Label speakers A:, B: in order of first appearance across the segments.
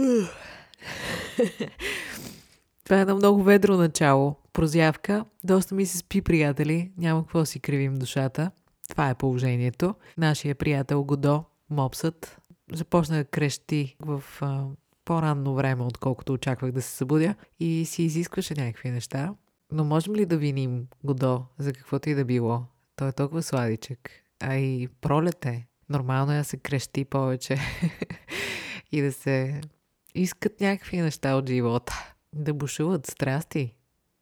A: Това е едно много ведро начало. Прозявка. Доста ми се спи, приятели. Няма какво си кривим душата. Това е положението. Нашия приятел Годо, мопсът, започна да крещи в а, по-ранно време, отколкото очаквах да се събудя и си изискваше някакви неща. Но можем ли да виним Годо за каквото и да било? Той е толкова сладичък. А и пролет е. Нормално е да се крещи повече и да се искат някакви неща от живота. Да бушуват страсти,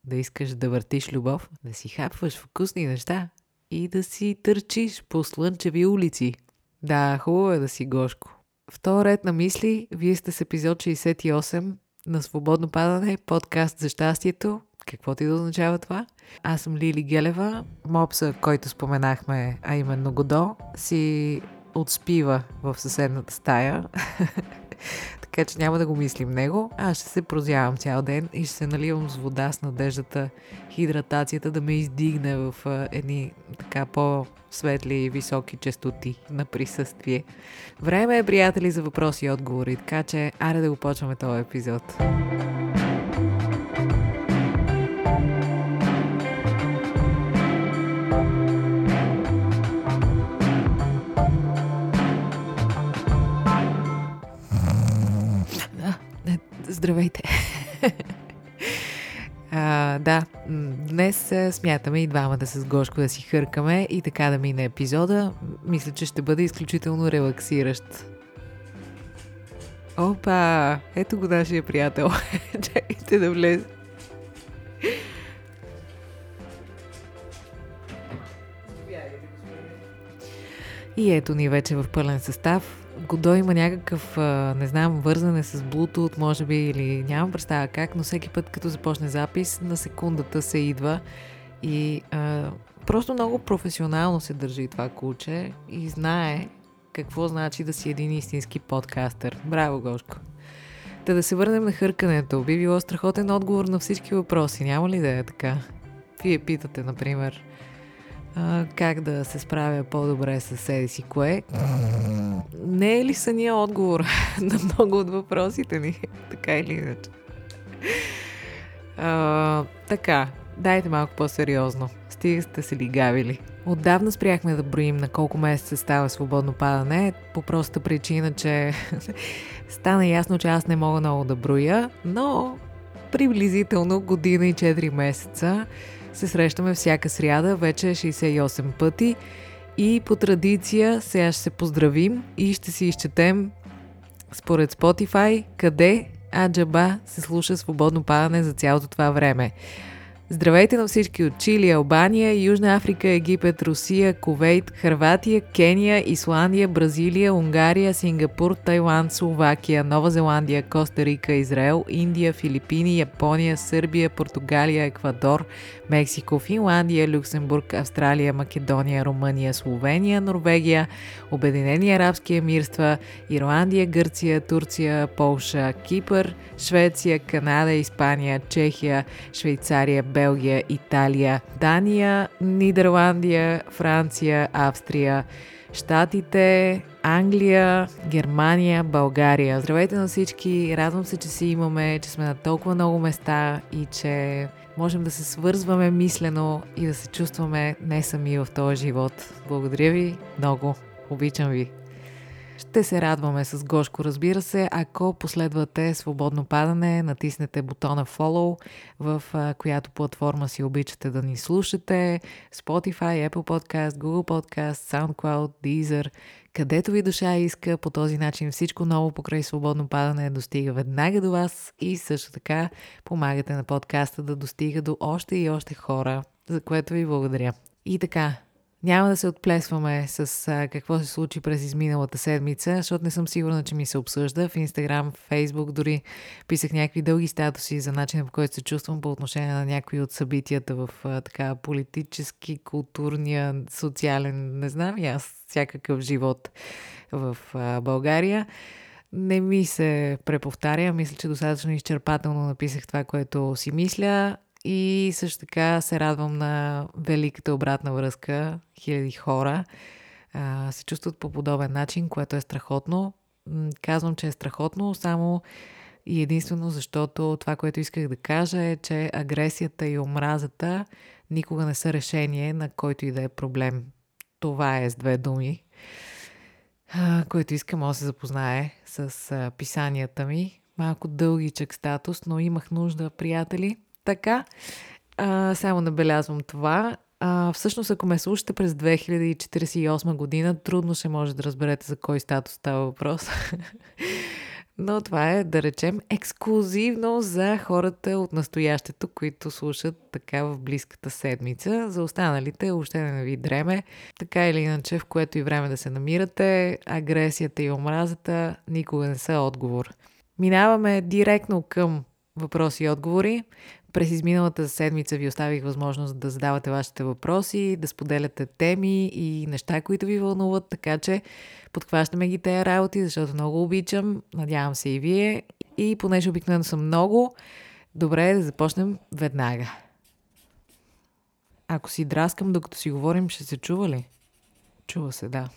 A: да искаш да въртиш любов, да си хапваш вкусни неща и да си търчиш по слънчеви улици. Да, хубаво е да си гошко. В ред на мисли, вие сте с епизод 68 на Свободно падане, подкаст за щастието. Какво ти да означава това? Аз съм Лили Гелева. Мопса, който споменахме, а именно Годо, си отспива в съседната стая. така че няма да го мислим него. Аз ще се прозявам цял ден и ще се наливам с вода с надеждата, хидратацията да ме издигне в едни така по-светли и високи частоти на присъствие. Време е, приятели, за въпроси и отговори, така че аре да го почваме този епизод. Да, днес смятаме и двамата с Гошко да си хъркаме и така да мине епизода. Мисля, че ще бъде изключително релаксиращ. Опа! Ето го нашия приятел. Чакайте да влезе. И ето ни вече в пълен състав. Годо има някакъв, не знам, вързане с Bluetooth, може би, или нямам представа как, но всеки път, като започне запис, на секундата се идва и а, просто много професионално се държи това куче и знае какво значи да си един истински подкастър. Браво, Гошко! Та да се върнем на хъркането. Би било страхотен отговор на всички въпроси. Няма ли да е така? Вие питате, например, а, как да се справя по-добре с себе си кое. Не е ли съния отговор на много от въпросите ни? така или иначе. А, така, дайте малко по-сериозно. Стига сте се лигавили. Отдавна спряхме да броим на колко месеца става свободно падане, по простата причина, че стана ясно, че аз не мога много да броя, но приблизително година и 4 месеца се срещаме всяка сряда, вече 68 пъти и по традиция сега ще се поздравим и ще си изчетем според Spotify къде Аджаба се слуша свободно падане за цялото това време. Здравейте на всички от Чили, Албания, Южна Африка, Египет, Русия, Ковейт, Харватия, Кения, Исландия, Бразилия, Унгария, Сингапур, Тайланд, Словакия, Нова Зеландия, Коста Рика, Израел, Индия, Филипини, Япония, Сърбия, Португалия, Еквадор, Мексико, Финландия, Люксембург, Австралия, Македония, Румъния, Словения, Норвегия, Обединени арабски емирства, Ирландия, Гърция, Турция, Полша, Кипър, Швеция, Канада, Испания, Чехия, Швейцария, Белгия, Италия, Дания, Нидерландия, Франция, Австрия, Штатите, Англия, Германия, България. Здравейте на всички! Радвам се, че си имаме, че сме на толкова много места и че можем да се свързваме мислено и да се чувстваме не сами в този живот. Благодаря ви много. Обичам ви. Ще се радваме с Гошко, разбира се, ако последвате свободно падане, натиснете бутона Follow, в която платформа си обичате да ни слушате, Spotify, Apple Podcast, Google Podcast, SoundCloud, Deezer, където ви душа иска, по този начин всичко ново покрай свободно падане достига веднага до вас и също така помагате на подкаста да достига до още и още хора, за което ви благодаря. И така, няма да се отплесваме с а, какво се случи през изминалата седмица, защото не съм сигурна, че ми се обсъжда. В Инстаграм, в Фейсбук дори писах някакви дълги статуси за начина по който се чувствам по отношение на някои от събитията в а, така политически, културния, социален, не знам и аз, всякакъв живот в а, България. Не ми се преповтаря, мисля, че достатъчно изчерпателно написах това, което си мисля. И също така се радвам на великата обратна връзка. Хиляди хора а, се чувстват по подобен начин, което е страхотно. казвам, че е страхотно, само и единствено защото това, което исках да кажа е, че агресията и омразата никога не са решение на който и да е проблем. Това е с две думи, което искам да се запознае с писанията ми. Малко дългичък статус, но имах нужда, приятели. Така, а, само набелязвам това. А, всъщност, ако ме слушате през 2048 година, трудно ще може да разберете за кой статус става въпрос. Но това е, да речем, ексклюзивно за хората от настоящето, които слушат така в близката седмица. За останалите още не ви дреме. Така или иначе, в което и време да се намирате, агресията и омразата никога не са отговор. Минаваме директно към въпроси и отговори. През изминалата седмица ви оставих възможност да задавате вашите въпроси, да споделяте теми и неща, които ви вълнуват, така че подхващаме ги тези работи, защото много обичам, надявам се и вие. И понеже обикновено съм много, добре е да започнем веднага. Ако си драскам, докато си говорим, ще се чува ли? Чува се, да.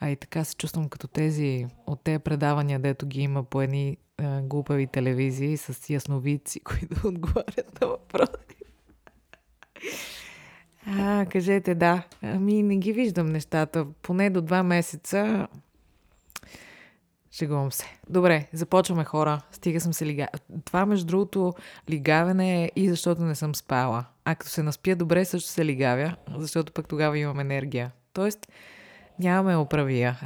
A: А и така се чувствам като тези от тези предавания, дето ги има по едни е, глупави телевизии с ясновици, които отговарят на въпроси. А, кажете да. Ами не ги виждам нещата. Поне до два месеца Шегувам се. Добре, започваме хора. Стига съм се лига. Това, между другото, лигаване е и защото не съм спала. А като се наспя добре, също се лигавя, защото пък тогава имам енергия. Тоест, нямаме оправия.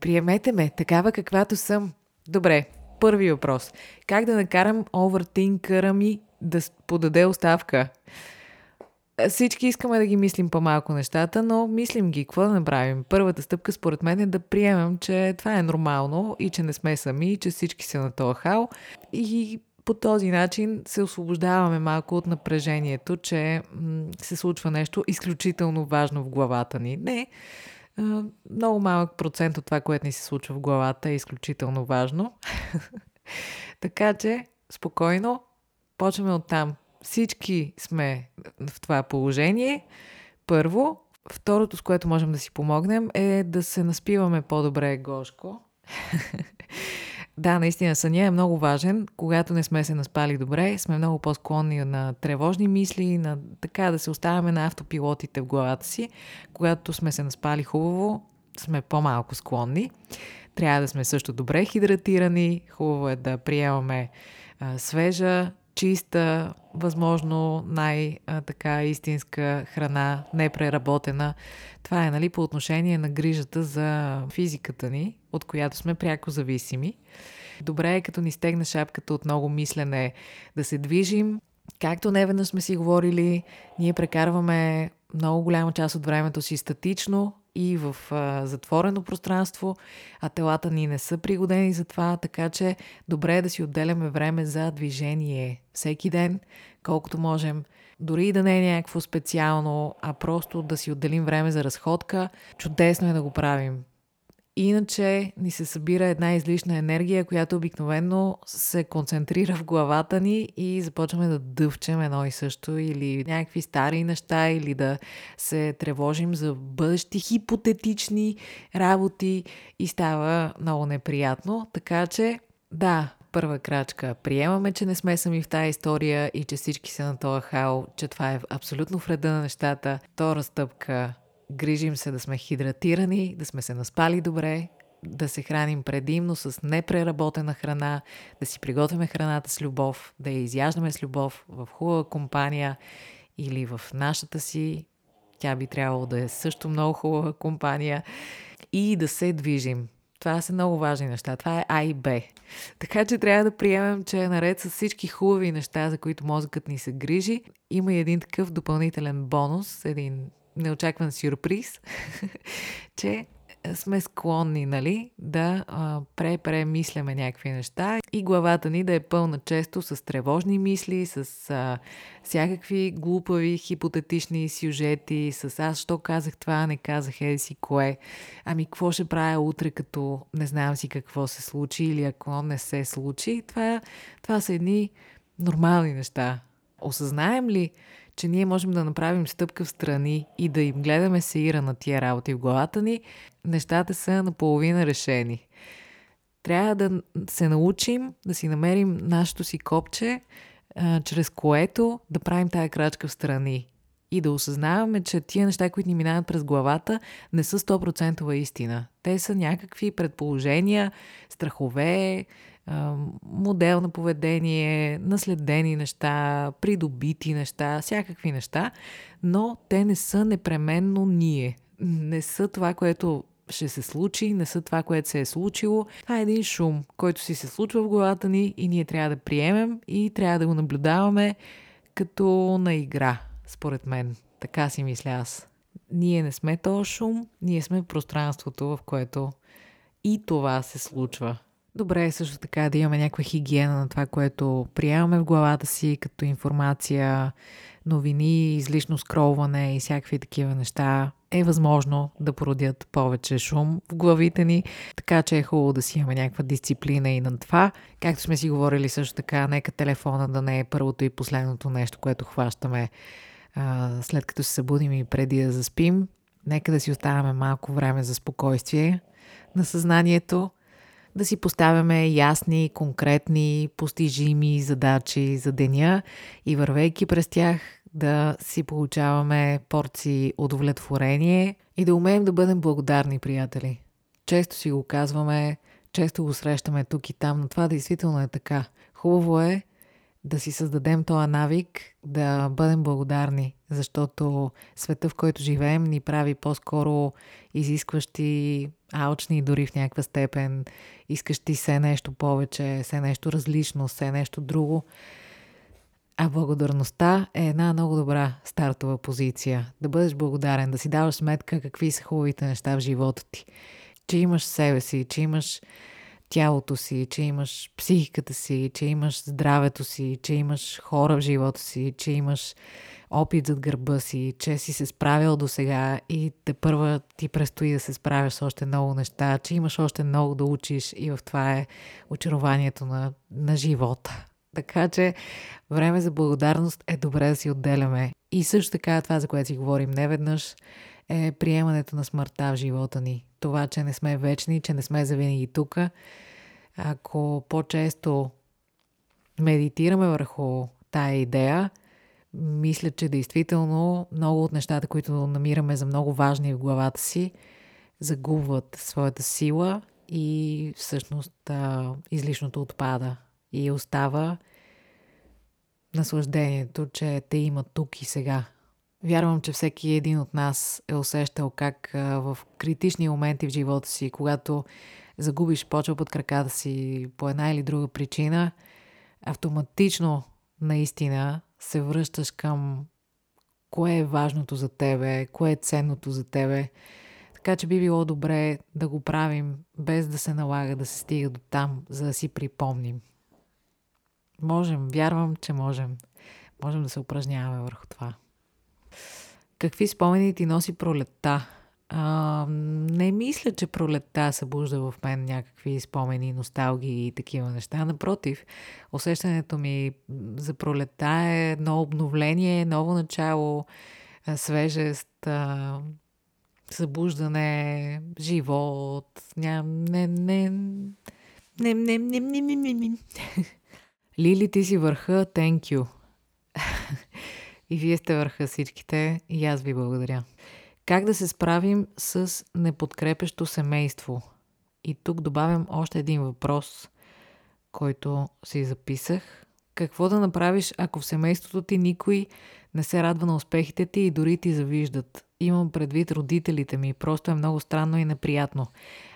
A: Приемете ме, такава каквато съм. Добре, първи въпрос. Как да накарам овертинкъра ми да подаде оставка? Всички искаме да ги мислим по-малко нещата, но мислим ги. Какво да направим? Първата стъпка, според мен, е да приемем, че това е нормално и че не сме сами, че всички са на този хал. И по този начин се освобождаваме малко от напрежението, че се случва нещо изключително важно в главата ни. Не, много малък процент от това, което ни се случва в главата е изключително важно. така че, спокойно, почваме от там. Всички сме в това положение. Първо. Второто, с което можем да си помогнем, е да се наспиваме по-добре гошко. Да, наистина съня е много важен. Когато не сме се наспали добре, сме много по-склонни на тревожни мисли, на така да се оставяме на автопилотите в главата си. Когато сме се наспали хубаво, сме по-малко склонни. Трябва да сме също добре хидратирани. Хубаво е да приемаме а, свежа, чиста, възможно най-така истинска храна, непреработена. Това е нали, по отношение на грижата за физиката ни, от която сме пряко зависими. Добре е, като ни стегне шапката от много мислене, да се движим. Както неведнъж сме си говорили, ние прекарваме много голяма част от времето си статично, и в а, затворено пространство, а телата ни не са пригодени за това, така че добре е да си отделяме време за движение всеки ден, колкото можем. Дори и да не е някакво специално, а просто да си отделим време за разходка, чудесно е да го правим. Иначе ни се събира една излишна енергия, която обикновено се концентрира в главата ни и започваме да дъвчем едно и също или някакви стари неща или да се тревожим за бъдещи хипотетични работи и става много неприятно. Така че, да, първа крачка. Приемаме, че не сме сами в тази история и че всички са на този хао, че това е абсолютно вреда на нещата. Втора стъпка Грижим се да сме хидратирани, да сме се наспали добре, да се храним предимно с непреработена храна, да си приготвяме храната с любов, да я изяждаме с любов в хубава компания или в нашата си. Тя би трябвало да е също много хубава компания и да се движим. Това са много важни неща. Това е А и Б. Така че трябва да приемем, че наред с всички хубави неща, за които мозъкът ни се грижи, има и един такъв допълнителен бонус, един неочакван сюрприз, че сме склонни, нали, да пре-премисляме някакви неща и главата ни да е пълна често с тревожни мисли, с а, всякакви глупави, хипотетични сюжети, с аз, що казах това, не казах е си кое, ами какво ще правя утре, като не знам си какво се случи или ако не се случи. Това, това са едни нормални неща. осъзнаем ли, че ние можем да направим стъпка в страни и да им гледаме сеира на тия работи в главата ни, нещата са наполовина решени. Трябва да се научим да си намерим нашето си копче, чрез което да правим тая крачка в страни и да осъзнаваме, че тия неща, които ни минават през главата, не са 100% истина. Те са някакви предположения, страхове, модел на поведение, наследени неща, придобити неща, всякакви неща, но те не са непременно ние. Не са това, което ще се случи, не са това, което се е случило. Това е един шум, който си се случва в главата ни и ние трябва да приемем и трябва да го наблюдаваме като на игра, според мен. Така си мисля аз. Ние не сме този шум, ние сме пространството, в което и това се случва. Добре е също така да имаме някаква хигиена на това, което приемаме в главата си като информация, новини, излишно скролване и всякакви такива неща е възможно да породят повече шум в главите ни, така че е хубаво да си имаме някаква дисциплина и на това. Както сме си говорили също така, нека телефона да не е първото и последното нещо, което хващаме а, след като се събудим и преди да заспим. Нека да си оставяме малко време за спокойствие на съзнанието, да си поставяме ясни, конкретни, постижими задачи за деня и вървейки през тях да си получаваме порции удовлетворение и да умеем да бъдем благодарни, приятели. Често си го казваме, често го срещаме тук и там, но това действително е така. Хубаво е да си създадем този навик, да бъдем благодарни, защото света, в който живеем, ни прави по-скоро изискващи, алчни дори в някаква степен, искащи се нещо повече, се нещо различно, се нещо друго. А благодарността е една много добра стартова позиция. Да бъдеш благодарен, да си даваш сметка какви са хубавите неща в живота ти. Че имаш себе си, че имаш тялото си, че имаш психиката си, че имаш здравето си, че имаш хора в живота си, че имаш опит зад гърба си, че си се справил до сега и те първа ти предстои да се справяш с още много неща, че имаш още много да учиш и в това е очарованието на, на живота. Така че време за благодарност е добре да си отделяме. И също така това, за което си говорим неведнъж, е приемането на смъртта в живота ни. Това, че не сме вечни, че не сме завинаги тук. Ако по-често медитираме върху тая идея, мисля, че действително много от нещата, които намираме за много важни в главата си, загубват своята сила и всъщност излишното отпада и остава наслаждението, че те имат тук и сега. Вярвам, че всеки един от нас е усещал как в критични моменти в живота си, когато загубиш почва под краката си по една или друга причина, автоматично наистина се връщаш към кое е важното за тебе, кое е ценното за тебе. Така че би било добре да го правим без да се налага да се стига до там, за да си припомним. Можем, вярвам, че можем. Можем да се упражняваме върху това. Какви спомени ти носи пролетта? А, не мисля, че пролетта събужда в мен някакви спомени, носталгии и такива неща. Напротив, усещането ми за пролетта е едно обновление, ново начало, свежест, а, събуждане, живот. Ням, не, не, не, не, не, не, не, не, не. Лили, ти си върха, thank you. И вие сте върха всичките и аз ви благодаря. Как да се справим с неподкрепещо семейство? И тук добавям още един въпрос, който си записах. Какво да направиш, ако в семейството ти никой не се радва на успехите ти и дори ти завиждат? Имам предвид родителите ми. Просто е много странно и неприятно.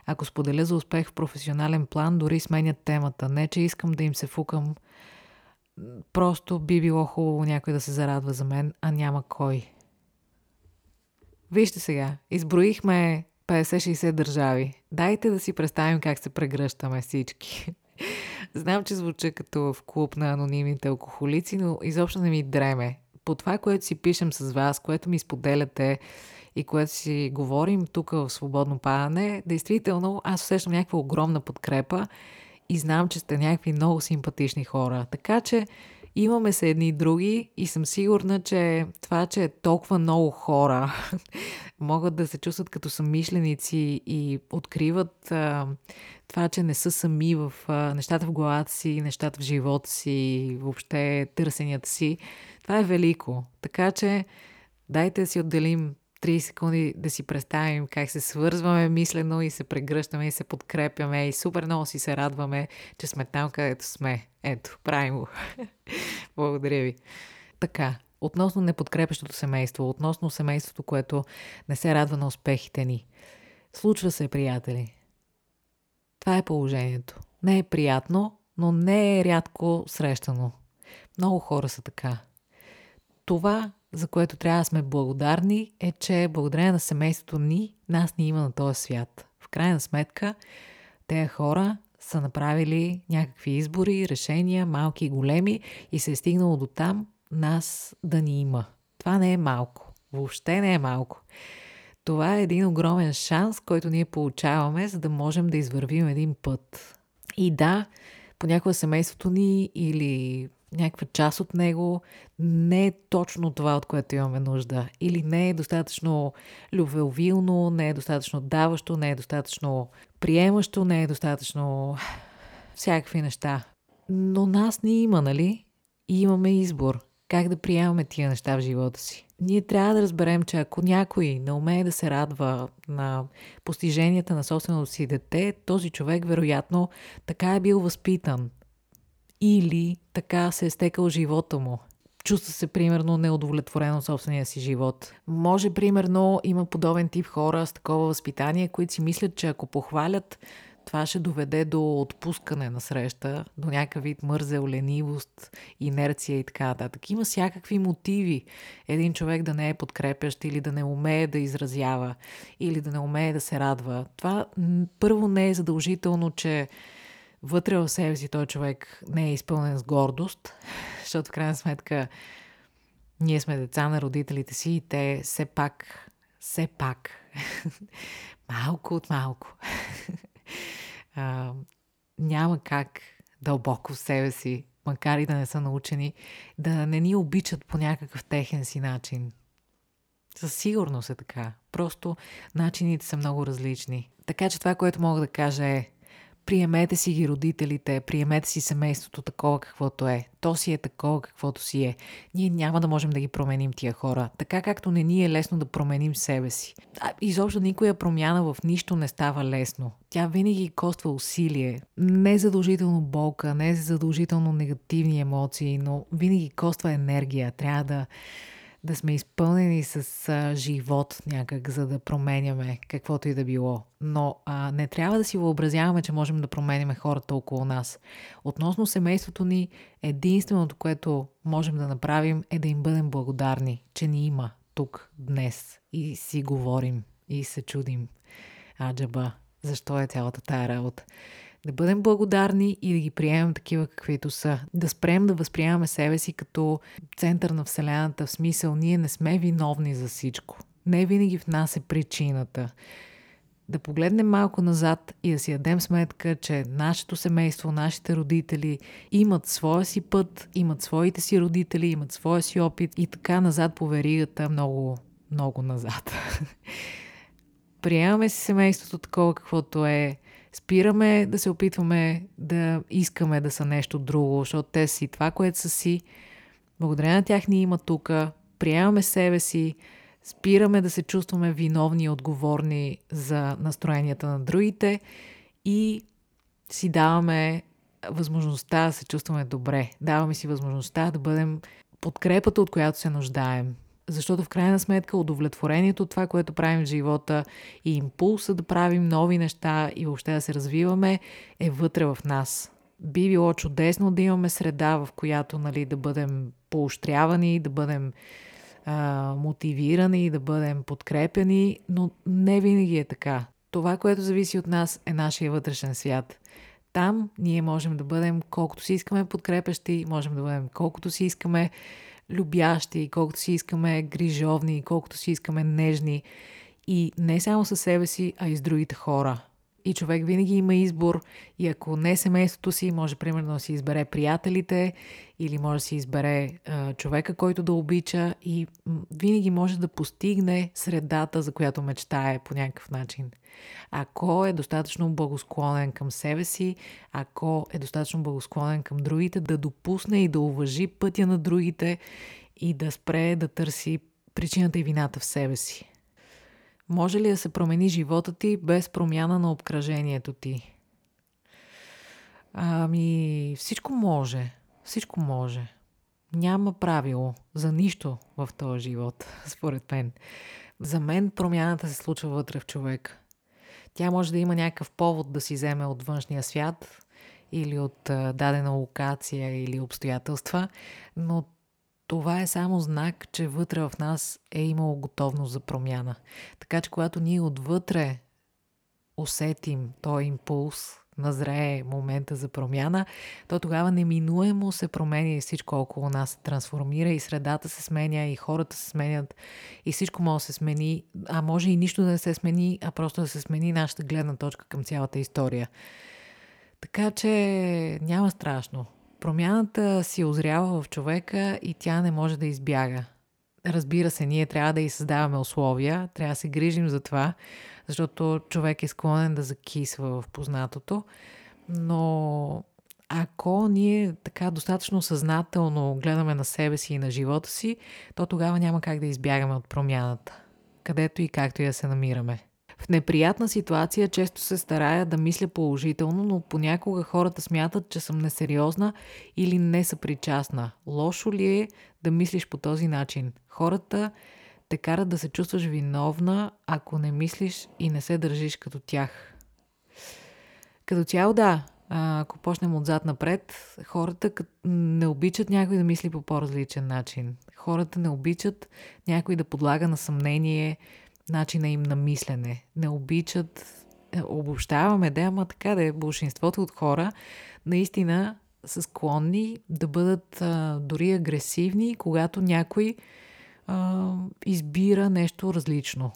A: Ако споделя за успех в професионален план, дори сменят темата. Не, че искам да им се фукам. Просто би било хубаво някой да се зарадва за мен, а няма кой. Вижте сега, изброихме 50-60 държави. Дайте да си представим как се прегръщаме всички. Знам, че звуча като в клуб на анонимните алкохолици, но изобщо не ми дреме. По това, което си пишем с вас, което ми споделяте и което си говорим тук в Свободно падане, действително аз усещам някаква огромна подкрепа и знам, че сте някакви много симпатични хора. Така че Имаме се едни и други и съм сигурна, че това, че толкова много хора могат да се чувстват като самишленици и откриват а, това, че не са сами в а, нещата в главата си, нещата в живота си, въобще търсенията си, това е велико. Така че дайте да си отделим 3 секунди да си представим как се свързваме мислено и се прегръщаме и се подкрепяме и супер много си се радваме, че сме там, където сме. Ето, правим го. Благодаря ви. Така, относно неподкрепещото семейство, относно семейството, което не се радва на успехите ни. Случва се, приятели. Това е положението. Не е приятно, но не е рядко срещано. Много хора са така. Това, за което трябва да сме благодарни, е, че благодарение на семейството ни, нас ни има на този свят. В крайна сметка, тези хора са направили някакви избори, решения, малки и големи, и се е стигнало до там нас да ни има. Това не е малко. Въобще не е малко. Това е един огромен шанс, който ние получаваме, за да можем да извървим един път. И да, понякога семейството ни или някаква част от него не е точно това, от което имаме нужда. Или не е достатъчно любвеовилно, не е достатъчно даващо, не е достатъчно приемащо, не е достатъчно всякакви неща. Но нас ни има, нали? И имаме избор как да приемаме тия неща в живота си. Ние трябва да разберем, че ако някой не умее да се радва на постиженията на собственото си дете, този човек вероятно така е бил възпитан. Или така се е стекал живота му. Чувства се, примерно, неудовлетворено собствения си живот. Може, примерно, има подобен тип хора с такова възпитание, които си мислят, че ако похвалят това ще доведе до отпускане на среща, до някакъв вид мързел, ленивост, инерция и така нататък. Има всякакви мотиви един човек да не е подкрепящ или да не умее да изразява, или да не умее да се радва. Това първо не е задължително, че вътре в себе си той човек не е изпълнен с гордост, защото в крайна сметка ние сме деца на родителите си и те все пак, все пак, малко от малко, а, няма как дълбоко в себе си, макар и да не са научени, да не ни обичат по някакъв техен си начин. Със сигурност е така. Просто начините са много различни. Така че това, което мога да кажа е Приемете си ги родителите, приемете си семейството такова каквото е. То си е такова каквото си е. Ние няма да можем да ги променим тия хора, така както не ни е лесно да променим себе си. А, изобщо никоя промяна в нищо не става лесно. Тя винаги коства усилие. Не задължително болка, не задължително негативни емоции, но винаги коства енергия. Трябва да да сме изпълнени с а, живот някак, за да променяме каквото и да било. Но а, не трябва да си въобразяваме, че можем да променяме хората около нас. Относно семейството ни, единственото, което можем да направим е да им бъдем благодарни, че ни има тук днес и си говорим и се чудим. Аджаба, защо е цялата тая работа? Да бъдем благодарни и да ги приемем такива каквито са. Да спрем да възприемаме себе си като център на Вселената, в смисъл ние не сме виновни за всичко. Не винаги в нас е причината. Да погледнем малко назад и да си дадем сметка, че нашето семейство, нашите родители имат своя си път, имат своите си родители, имат своя си опит и така назад по веригата много, много назад. Приемаме си семейството такова каквото е, спираме да се опитваме да искаме да са нещо друго, защото те си това, което са си. Благодарение на тях ни има тук, приемаме себе си, спираме да се чувстваме виновни и отговорни за настроенията на другите и си даваме възможността да се чувстваме добре. Даваме си възможността да бъдем подкрепата, от която се нуждаем. Защото в крайна сметка удовлетворението от това, което правим в живота и импулса да правим нови неща и въобще да се развиваме е вътре в нас. Би било чудесно да имаме среда, в която нали, да бъдем поощрявани, да бъдем а, мотивирани, да бъдем подкрепени, но не винаги е така. Това, което зависи от нас е нашия вътрешен свят. Там ние можем да бъдем колкото си искаме подкрепещи, можем да бъдем колкото си искаме любящи, колкото си искаме грижовни, колкото си искаме нежни. И не само със себе си, а и с другите хора. И човек винаги има избор и ако не семейството си, може примерно да си избере приятелите или може да си избере а, човека, който да обича и винаги може да постигне средата, за която мечтае по някакъв начин. Ако е достатъчно благосклонен към себе си, ако е достатъчно благосклонен към другите, да допусне и да уважи пътя на другите и да спре да търси причината и вината в себе си. Може ли да се промени живота ти без промяна на обкръжението ти? Ами, всичко може. Всичко може. Няма правило за нищо в този живот, според мен. За мен промяната се случва вътре в човек. Тя може да има някакъв повод да си вземе от външния свят или от дадена локация или обстоятелства, но това е само знак, че вътре в нас е имало готовност за промяна. Така че когато ние отвътре усетим този импулс, назрее момента за промяна, то тогава неминуемо се променя и всичко около нас се трансформира и средата се сменя и хората се сменят и всичко може да се смени, а може и нищо да не се смени, а просто да се смени нашата гледна точка към цялата история. Така че няма страшно. Промяната си озрява в човека и тя не може да избяга. Разбира се, ние трябва да и създаваме условия, трябва да се грижим за това, защото човек е склонен да закисва в познатото, но ако ние така достатъчно съзнателно гледаме на себе си и на живота си, то тогава няма как да избягаме от промяната, където и както да се намираме. Неприятна ситуация често се старая да мисля положително, но понякога хората смятат, че съм несериозна или не съпричастна. Лошо ли е да мислиш по този начин? Хората те карат да се чувстваш виновна, ако не мислиш и не се държиш като тях. Като цяло да, ако почнем отзад напред, хората не обичат някой да мисли по по-различен начин. Хората не обичат някой да подлага на съмнение начина им на мислене. Не обичат, е, обобщаваме, да, ама така да е, большинството от хора наистина са склонни да бъдат а, дори агресивни, когато някой а, избира нещо различно.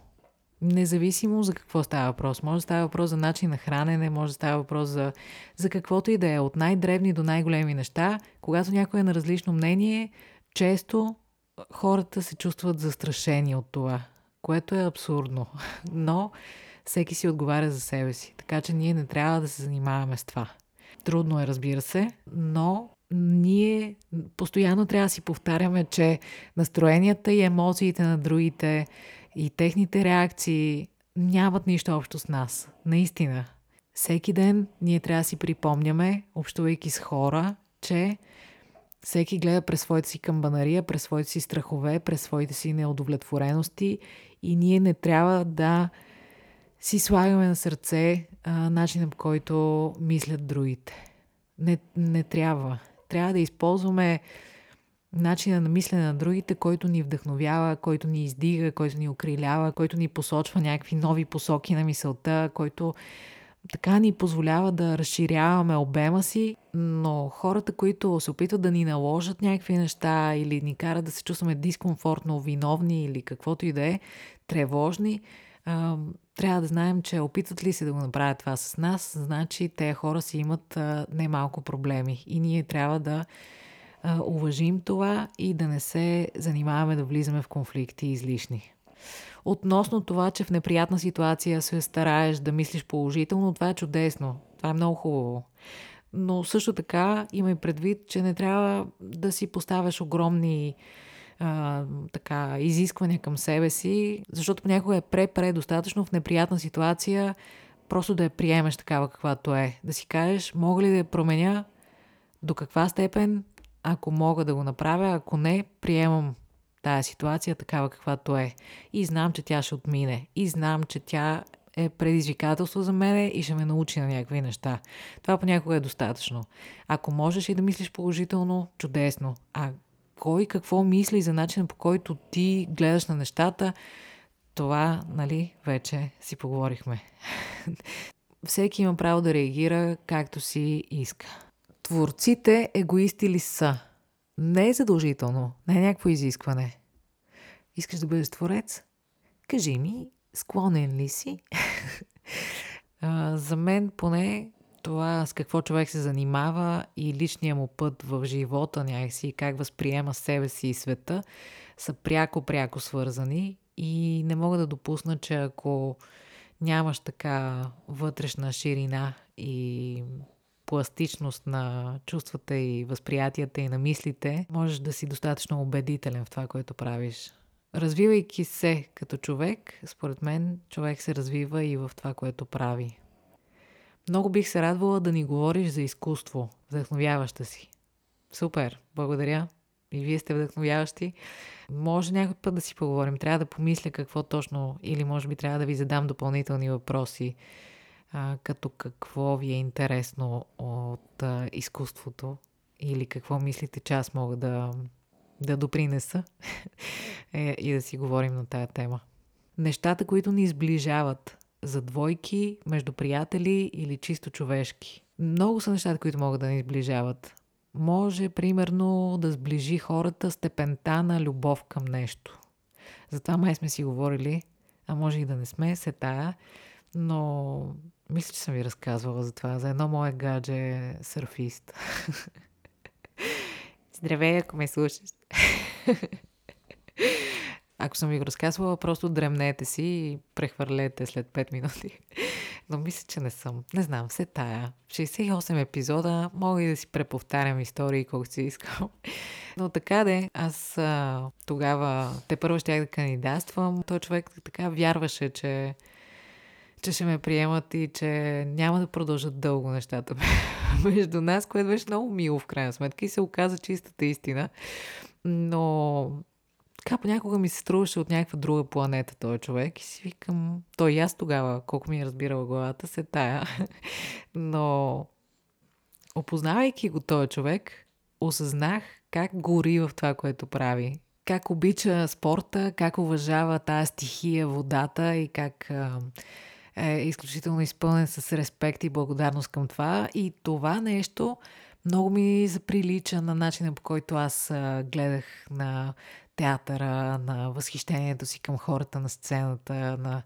A: Независимо за какво става въпрос. Може да става въпрос за начин на хранене, може да става въпрос за, за каквото и да е. От най-древни до най-големи неща, когато някой е на различно мнение, често хората се чувстват застрашени от това което е абсурдно. Но всеки си отговаря за себе си, така че ние не трябва да се занимаваме с това. Трудно е, разбира се, но ние постоянно трябва да си повтаряме, че настроенията и емоциите на другите и техните реакции нямат нищо общо с нас. Наистина. Всеки ден ние трябва да си припомняме, общувайки с хора, че всеки гледа през своите си камбанария, през своите си страхове, през своите си неудовлетворености и ние не трябва да си слагаме на сърце начина по който мислят другите. Не, не трябва. Трябва да използваме начина на мислене на другите, който ни вдъхновява, който ни издига, който ни окрилява, който ни посочва някакви нови посоки на мисълта, който така ни позволява да разширяваме обема си, но хората, които се опитват да ни наложат някакви неща или ни карат да се чувстваме дискомфортно, виновни или каквото и да е, тревожни, трябва да знаем, че опитват ли се да го направят това с нас, значи те хора си имат а, немалко проблеми и ние трябва да уважим това и да не се занимаваме да влизаме в конфликти излишни. Относно това, че в неприятна ситуация се стараеш да мислиш положително, това е чудесно. Това е много хубаво. Но също така имай предвид, че не трябва да си поставяш огромни а, така, изисквания към себе си, защото понякога е пре-пре в неприятна ситуация просто да я приемеш такава каквато е. Да си кажеш, мога ли да я променя, до каква степен, ако мога да го направя, ако не, приемам тая ситуация такава каквато е. И знам, че тя ще отмине. И знам, че тя е предизвикателство за мене и ще ме научи на някакви неща. Това понякога е достатъчно. Ако можеш и да мислиш положително, чудесно. А кой какво мисли за начина по който ти гледаш на нещата, това, нали, вече си поговорихме. Всеки има право да реагира както си иска. Творците егоисти ли са? Не е задължително, не е някакво изискване. Искаш да бъдеш творец? Кажи ми, склонен ли си? За мен поне това с какво човек се занимава и личния му път в живота някакси, как възприема себе си и света, са пряко-пряко свързани и не мога да допусна, че ако нямаш така вътрешна ширина и пластичност на чувствата и възприятията и на мислите, можеш да си достатъчно убедителен в това, което правиш. Развивайки се като човек, според мен човек се развива и в това, което прави. Много бих се радвала да ни говориш за изкуство, вдъхновяваща си. Супер, благодаря. И вие сте вдъхновяващи. Може някой път да си поговорим. Трябва да помисля какво точно, или може би трябва да ви задам допълнителни въпроси, а, като какво ви е интересно от а, изкуството, или какво мислите, че аз мога да, да допринеса е, и да си говорим на тая тема. Нещата, които ни сближават за двойки, между приятели или чисто човешки. Много са нещата, които могат да ни сближават. Може, примерно, да сближи хората степента на любов към нещо. Затова май сме си говорили, а може и да не сме, се тая, но мисля, че съм ви разказвала за това, за едно мое гадже сърфист. Здравей, ако ме слушаш. Ако съм ви го разказвала, просто дремнете си и прехвърлете след 5 минути. Но мисля, че не съм. Не знам, все тая. 68 епизода, мога и да си преповтарям истории, колкото си искам. Но така де, аз а, тогава те първо щях да кандидатствам. Той човек така вярваше, че че ще ме приемат и че няма да продължат дълго нещата между нас, което беше много мило в крайна сметка и се оказа чистата истина. Но така понякога ми се струваше от някаква друга планета този човек и си викам, той и аз тогава, колко ми е разбирала главата, се тая. Но опознавайки го този човек, осъзнах как гори в това, което прави. Как обича спорта, как уважава тази стихия, водата и как е изключително изпълнен с респект и благодарност към това. И това нещо много ми заприлича на начина по който аз гледах на театъра, на възхищението си към хората на сцената, на,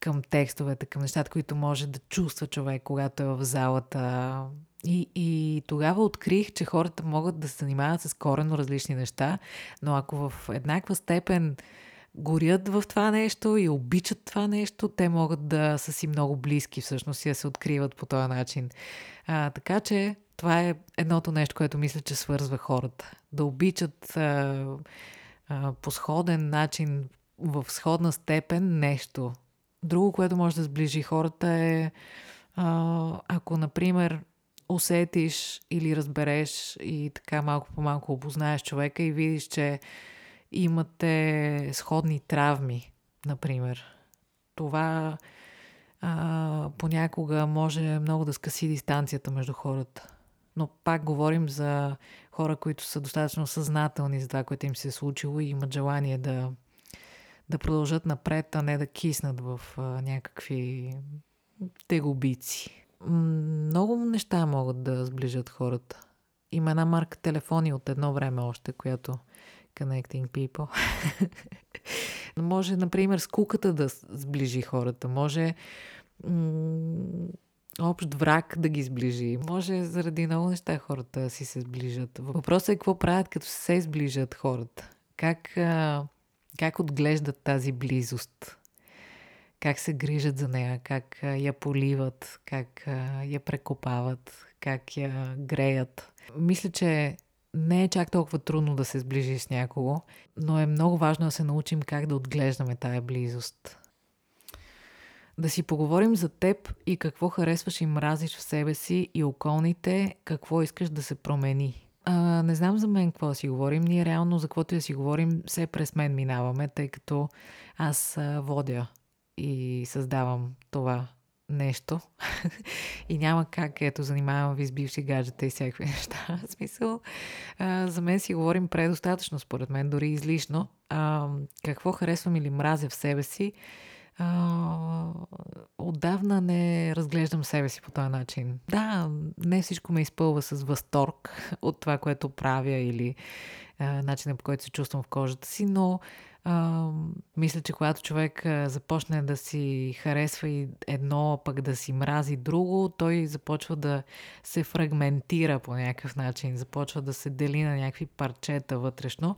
A: към текстовете, към нещата, които може да чувства човек, когато е в залата. И, и тогава открих, че хората могат да се занимават с корено различни неща, но ако в еднаква степен горят в това нещо и обичат това нещо, те могат да са си много близки всъщност и да се откриват по този начин. А, така че това е едното нещо, което мисля, че свързва хората. Да обичат а, а, по сходен начин, в сходна степен нещо. Друго, което може да сближи хората е а, ако, например, усетиш или разбереш и така малко по малко опознаеш човека и видиш, че имате сходни травми, например. Това а, понякога може много да скъси дистанцията между хората. Но пак говорим за хора, които са достатъчно съзнателни за това, което им се е случило и имат желание да, да продължат напред, а не да киснат в а, някакви тегубици. Много неща могат да сближат хората. Има една марка телефони от едно време още, която Connecting People. може, например, скуката да сближи хората. Може м- общ враг да ги сближи. Може заради много неща хората си се сближат. Въпросът е какво правят, като се сближат хората. Как, а, как отглеждат тази близост? Как се грижат за нея? Как а, я поливат? Как а, я прекопават? Как я греят? Мисля, че не е чак толкова трудно да се сближи с някого, но е много важно да се научим как да отглеждаме тая близост. Да си поговорим за теб и какво харесваш и мразиш в себе си и околните, какво искаш да се промени. А, не знам за мен какво да си говорим. Ние реално за каквото да си говорим, все през мен минаваме, тъй като аз водя и създавам това нещо. и няма как, ето, занимавам ви с бивши гаджета и всякакви неща. В смисъл, а, за мен си говорим предостатъчно, според мен, дори излишно. А, какво харесвам или мразя в себе си, а, отдавна не разглеждам себе си по този начин. Да, не всичко ме изпълва с възторг от това, което правя или а, начина по който се чувствам в кожата си, но Мисля, че когато човек започне да си харесва и едно, пък да си мрази друго, той започва да се фрагментира по някакъв начин, започва да се дели на някакви парчета вътрешно.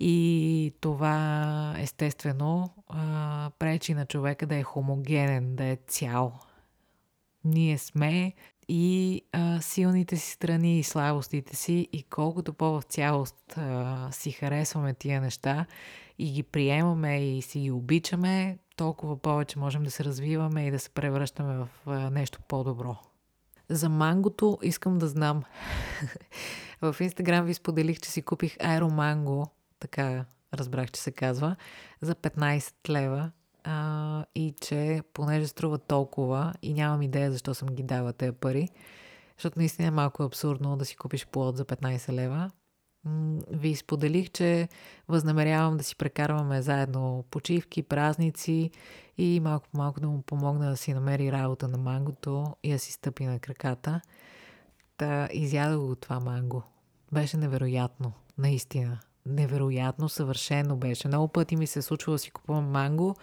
A: И това естествено а, пречи на човека да е хомогенен, да е цял. Ние сме и а, силните си страни и слабостите си и колкото по-в цялост а, си харесваме тия неща и ги приемаме и си ги обичаме, толкова повече можем да се развиваме и да се превръщаме в нещо по-добро. За мангото искам да знам. в Инстаграм ви споделих, че си купих аероманго, така разбрах, че се казва, за 15 лева а, и че понеже струва толкова и нямам идея защо съм ги дала тези пари, защото наистина е малко абсурдно да си купиш плод за 15 лева. Ви споделих, че възнамерявам да си прекарваме заедно почивки, празници и малко по малко да му помогна да си намери работа на мангото и да си стъпи на краката. Та изядох го това манго. Беше невероятно, наистина. Невероятно, съвършено беше. Много пъти ми се е случвало да си купувам манго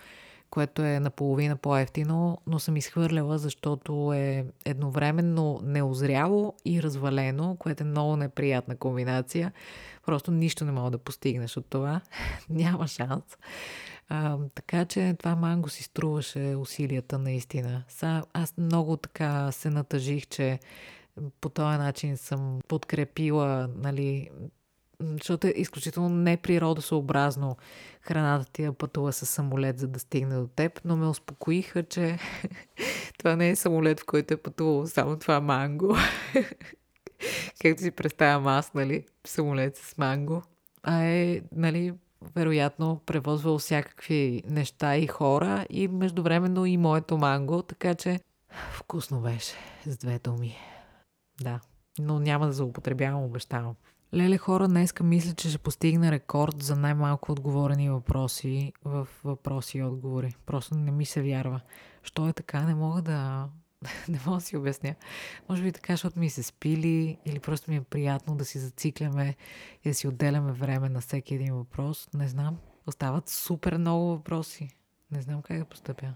A: което е наполовина по-ефтино, но съм изхвърляла, защото е едновременно неозряло и развалено, което е много неприятна комбинация. Просто нищо не мога да постигнеш от това. Няма шанс. А, така че това манго си струваше усилията наистина. Са, аз много така се натъжих, че по този начин съм подкрепила нали, защото е изключително неприродосъобразно храната ти да пътува с самолет, за да стигне до теб, но ме успокоиха, че това не е самолет, в който е пътувал само това манго. Както си представям аз, нали, самолет с манго. А е, нали, вероятно превозвал всякакви неща и хора и междувременно и моето манго, така че вкусно беше с две думи. Да, но няма да злоупотребявам, обещавам. Леле хора, днеска мисля, че ще постигна рекорд за най-малко отговорени въпроси в въпроси и отговори. Просто не ми се вярва. Що е така, не мога да... не мога да си обясня. Може би така, защото ми се спили или просто ми е приятно да си зацикляме и да си отделяме време на всеки един въпрос. Не знам. Остават супер много въпроси. Не знам как да постъпя.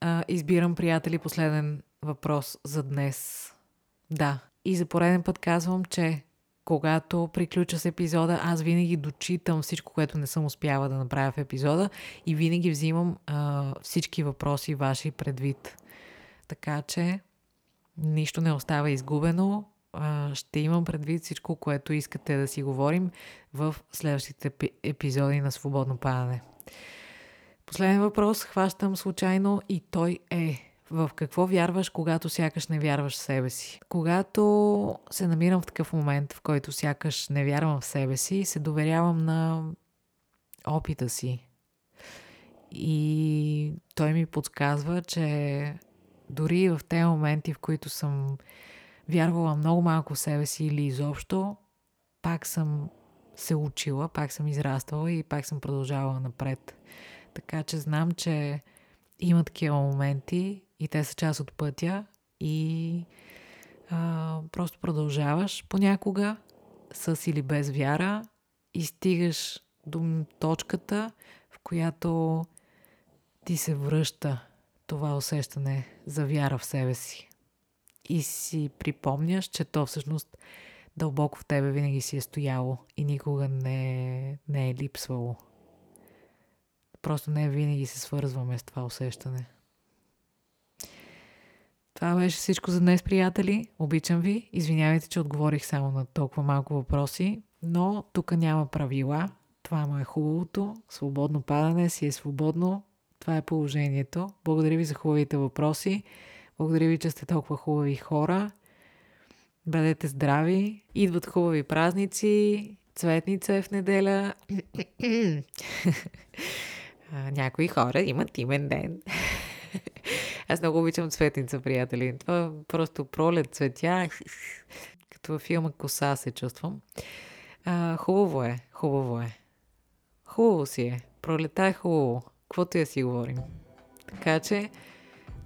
A: А, избирам, приятели, последен въпрос за днес. Да. И за пореден път казвам, че когато приключа с епизода, аз винаги дочитам всичко, което не съм успяла да направя в епизода и винаги взимам а, всички въпроси ваши предвид. Така че нищо не остава изгубено. А, ще имам предвид всичко, което искате да си говорим в следващите епизоди на Свободно падане. Последен въпрос хващам случайно и той е в какво вярваш, когато сякаш не вярваш в себе си. Когато се намирам в такъв момент, в който сякаш не вярвам в себе си, се доверявам на опита си. И той ми подсказва, че дори в тези моменти, в които съм вярвала много малко в себе си или изобщо, пак съм се учила, пак съм израствала и пак съм продължавала напред. Така че знам, че има такива моменти и те са част от пътя и а, просто продължаваш понякога с или без вяра и стигаш до точката, в която ти се връща това усещане за вяра в себе си. И си припомняш, че то всъщност дълбоко в тебе винаги си е стояло и никога не, не е липсвало. Просто не винаги се свързваме с това усещане. Това беше всичко за днес, приятели. Обичам ви. Извинявайте, че отговорих само на толкова малко въпроси, но тук няма правила. Това му е хубавото. Свободно падане си е свободно. Това е положението. Благодаря ви за хубавите въпроси. Благодаря ви, че сте толкова хубави хора. Бъдете здрави. Идват хубави празници. Цветница е в неделя. Някои хора имат имен ден. Аз много обичам цветница, приятели. Това е просто пролет, цветя. Като във филма Коса се чувствам. А, хубаво е, хубаво е. Хубаво си е. Пролета е хубаво. Каквото я си говорим. Така че,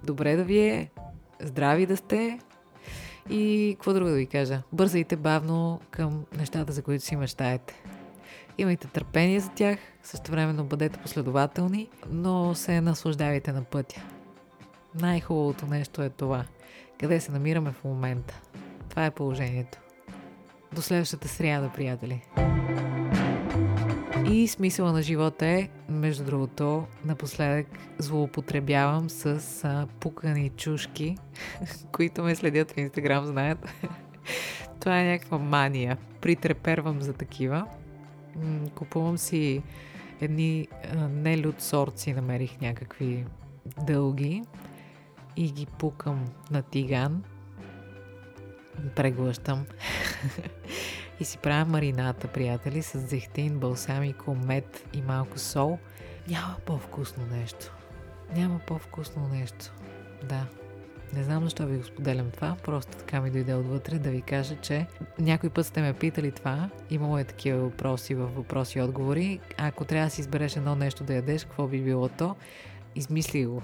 A: добре да ви е, здрави да сте и какво друго да ви кажа? Бързайте бавно към нещата, за които си мечтаете. Имайте търпение за тях, също времено бъдете последователни, но се наслаждавайте на пътя. Най-хубавото нещо е това. Къде се намираме в момента? Това е положението. До следващата сряда, приятели. И смисъла на живота е, между другото, напоследък злоупотребявам с а, пукани чушки, които ме следят в Инстаграм, знаят. Това е някаква мания. Притрепервам за такива. Купувам си едни нелюд сорци, намерих някакви дълги и ги пукам на тиган. Преглъщам. и си правя марината, приятели, с зехтин, балсамико, мед и малко сол. Няма по-вкусно нещо. Няма по-вкусно нещо. Да. Не знам защо ви го споделям това, просто така ми дойде отвътре да ви кажа, че някой път сте ме питали това, имало е такива въпроси в въпроси и отговори. Ако трябва да си избереш едно нещо да ядеш, какво би било то? Измисли го.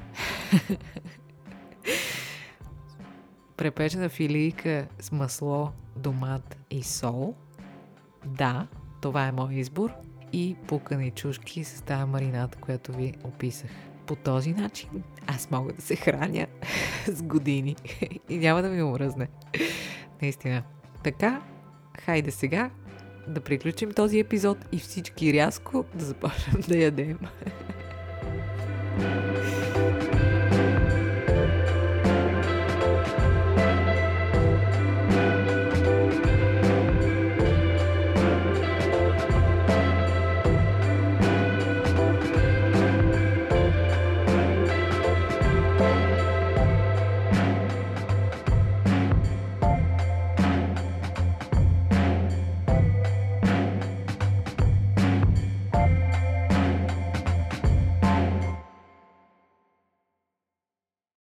A: Препечена филийка с масло, домат и сол. Да, това е мой избор. И пукани чушки с тази марината, която ви описах. По този начин аз мога да се храня с години и няма да ми умръзне. Наистина. Така, хайде сега да приключим този епизод и всички рязко да започнем да ядем.